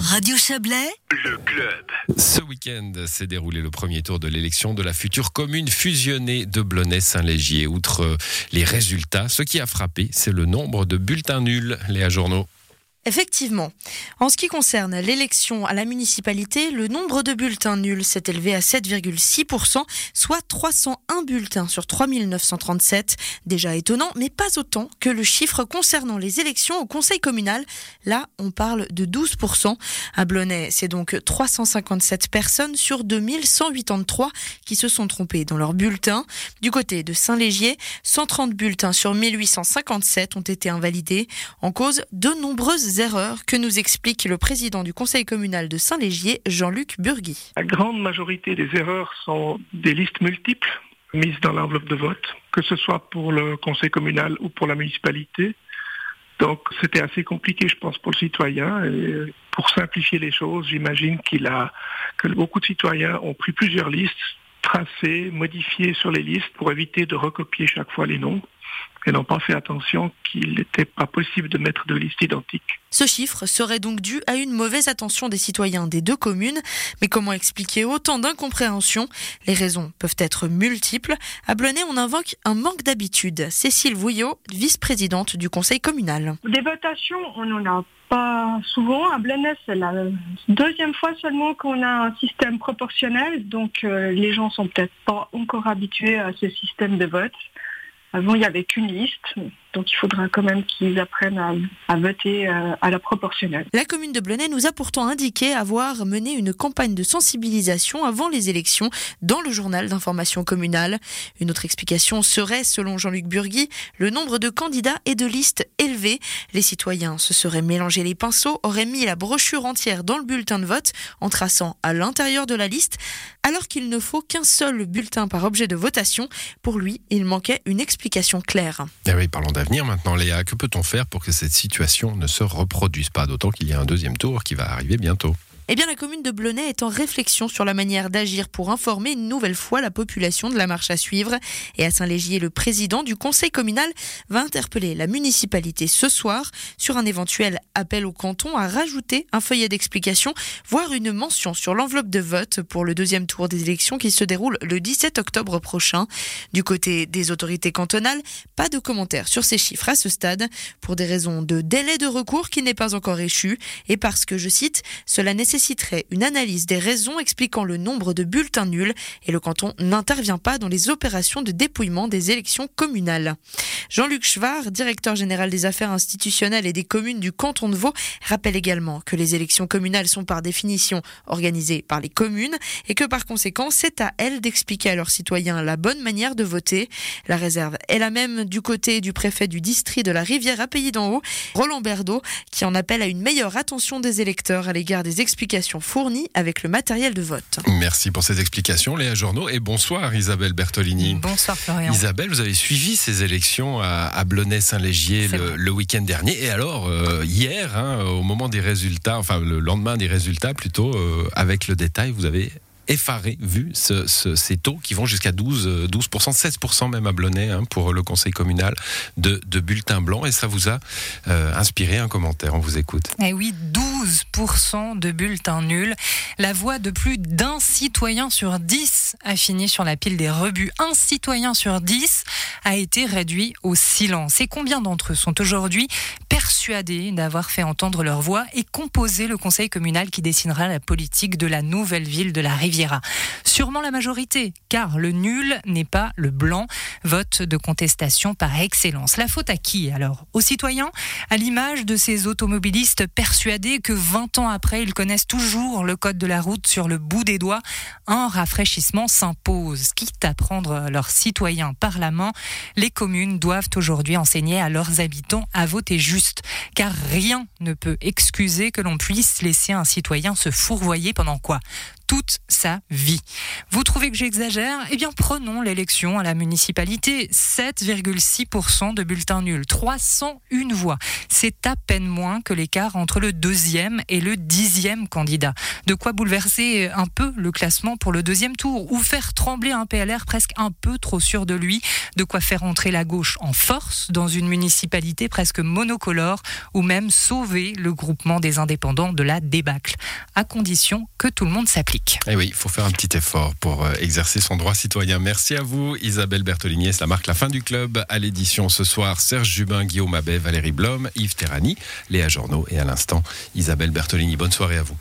Radio Chablais, le club. Ce week-end s'est déroulé le premier tour de l'élection de la future commune fusionnée de Blonay-Saint-Légier. Outre les résultats, ce qui a frappé, c'est le nombre de bulletins nuls, Léa Journaux. Effectivement. En ce qui concerne l'élection à la municipalité, le nombre de bulletins nuls s'est élevé à 7,6%, soit 301 bulletins sur 3937. Déjà étonnant, mais pas autant que le chiffre concernant les élections au conseil communal. Là, on parle de 12%. À Blonay, c'est donc 357 personnes sur 2183 qui se sont trompées dans leurs bulletins. Du côté de Saint-Légier, 130 bulletins sur 1857 ont été invalidés en cause de nombreuses erreurs que nous explique le président du conseil communal de Saint-Légier, Jean-Luc Burgui. La grande majorité des erreurs sont des listes multiples mises dans l'enveloppe de vote, que ce soit pour le conseil communal ou pour la municipalité. Donc c'était assez compliqué, je pense, pour le citoyen. Pour simplifier les choses, j'imagine qu'il a que beaucoup de citoyens ont pris plusieurs listes, tracées, modifiées sur les listes pour éviter de recopier chaque fois les noms et n'ont pas fait attention qu'il n'était pas possible de mettre deux listes identiques. Ce chiffre serait donc dû à une mauvaise attention des citoyens des deux communes. Mais comment expliquer autant d'incompréhension? Les raisons peuvent être multiples. À Blonay, on invoque un manque d'habitude. Cécile Vouillot, vice-présidente du conseil communal. Des votations, on n'en a pas souvent. À Blonay, c'est la deuxième fois seulement qu'on a un système proportionnel. Donc euh, les gens sont peut-être pas encore habitués à ce système de vote. Avant, il n'y avait qu'une liste, donc il faudra quand même qu'ils apprennent à, voter euh, à la proportionnelle. La commune de Blonay nous a pourtant indiqué avoir mené une campagne de sensibilisation avant les élections dans le journal d'information communale. Une autre explication serait, selon Jean-Luc Burgui, le nombre de candidats et de listes élevé. Les citoyens se seraient mélangés les pinceaux, auraient mis la brochure entière dans le bulletin de vote en traçant à l'intérieur de la liste, alors qu'il ne faut qu'un seul bulletin par objet de votation. Pour lui, il manquait une explication claire. Oui, parlons d'avenir maintenant, Léa. Que peut-on faire pour que cette situation ne se reproduise pas? D'autant qu'il y a un deuxième tour qui va arriver bientôt. Eh bien, la commune de Blonay est en réflexion sur la manière d'agir pour informer une nouvelle fois la population de la marche à suivre. Et à Saint-Légier, le président du conseil communal va interpeller la municipalité ce soir sur un éventuel appel au canton à rajouter un feuillet d'explication, voire une mention sur l'enveloppe de vote pour le deuxième tour des élections qui se déroule le 17 octobre prochain. Du côté des autorités cantonales, pas de commentaires sur ces chiffres à ce stade, pour des raisons de délai de recours qui n'est pas encore échu, et parce que, je cite, cela nécessite nécessiterait une analyse des raisons expliquant le nombre de bulletins nuls et le canton n'intervient pas dans les opérations de dépouillement des élections communales. Jean-Luc Chevard, directeur général des affaires institutionnelles et des communes du canton de Vaud, rappelle également que les élections communales sont par définition organisées par les communes et que par conséquent, c'est à elles d'expliquer à leurs citoyens la bonne manière de voter. La réserve est la même du côté du préfet du district de la Rivière à Pays d'en Haut, Roland Berdo, qui en appelle à une meilleure attention des électeurs à l'égard des explications fournies avec le matériel de vote. Merci pour ces explications, Léa Journaux. Et bonsoir, Isabelle Bertolini. Bonsoir, Florian. Isabelle, vous avez suivi ces élections à, Blonay-Saint-Légier le, week-end dernier. Et alors, euh, hier, hein, au moment des résultats, enfin le lendemain des résultats plutôt, euh, avec le détail, vous avez effaré vu ces taux qui vont jusqu'à 12, 12%, 16% même à Blonay hein, pour le conseil communal de, bulletins blancs. Et ça vous a euh, inspiré un commentaire. On vous écoute. Eh oui, 12% de bulletins nuls. La voix de plus d'un citoyen sur 10 a fini sur la pile des rebuts. Un citoyen sur 10 a été réduit au silence. Et combien d'entre eux sont aujourd'hui persuadés d'avoir fait entendre leur voix et composer le conseil communal qui dessinera la politique de la nouvelle ville de la Riviera? Sûrement la majorité, car le nul n'est pas le blanc. Vote de contestation par excellence. La faute à qui alors? Aux citoyens? À l'image de ces automobilistes persuadés que 20 ans après, ils connaissent toujours le code de la route sur le bout des doigts. Un rafraîchissement s'impose. Quitte à prendre leurs citoyens par la main, les communes doivent aujourd'hui enseigner à leurs habitants à voter juste. Car rien ne peut excuser que l'on puisse laisser un citoyen se fourvoyer pendant quoi? Toute sa vie. Vous trouvez que j'exagère? Eh bien, prenons l'élection à la municipalité. 7,6% de bulletins nuls, 301 voix. C'est à peine moins que l'écart entre le deuxième et le dixième candidat. De quoi bouleverser un peu le classement pour le deuxième tour ou faire trembler un PLR presque un peu trop sûr de lui. De quoi faire entrer la gauche en force dans une municipalité presque monocolore ou même sauver le groupement des indépendants de la débâcle, à condition que tout le monde s'applique. Eh oui, il faut faire un petit effort pour euh, exercer son droit citoyen. Merci à vous, Isabelle Bertolini. Cela marque la fin du club à l'édition ce soir. Serge Jubin, Guillaume Abbé, Valérie Blom, Yves Terrani, Léa Journeau et à l'instant Isabelle Bertolini. Bonne soirée à vous.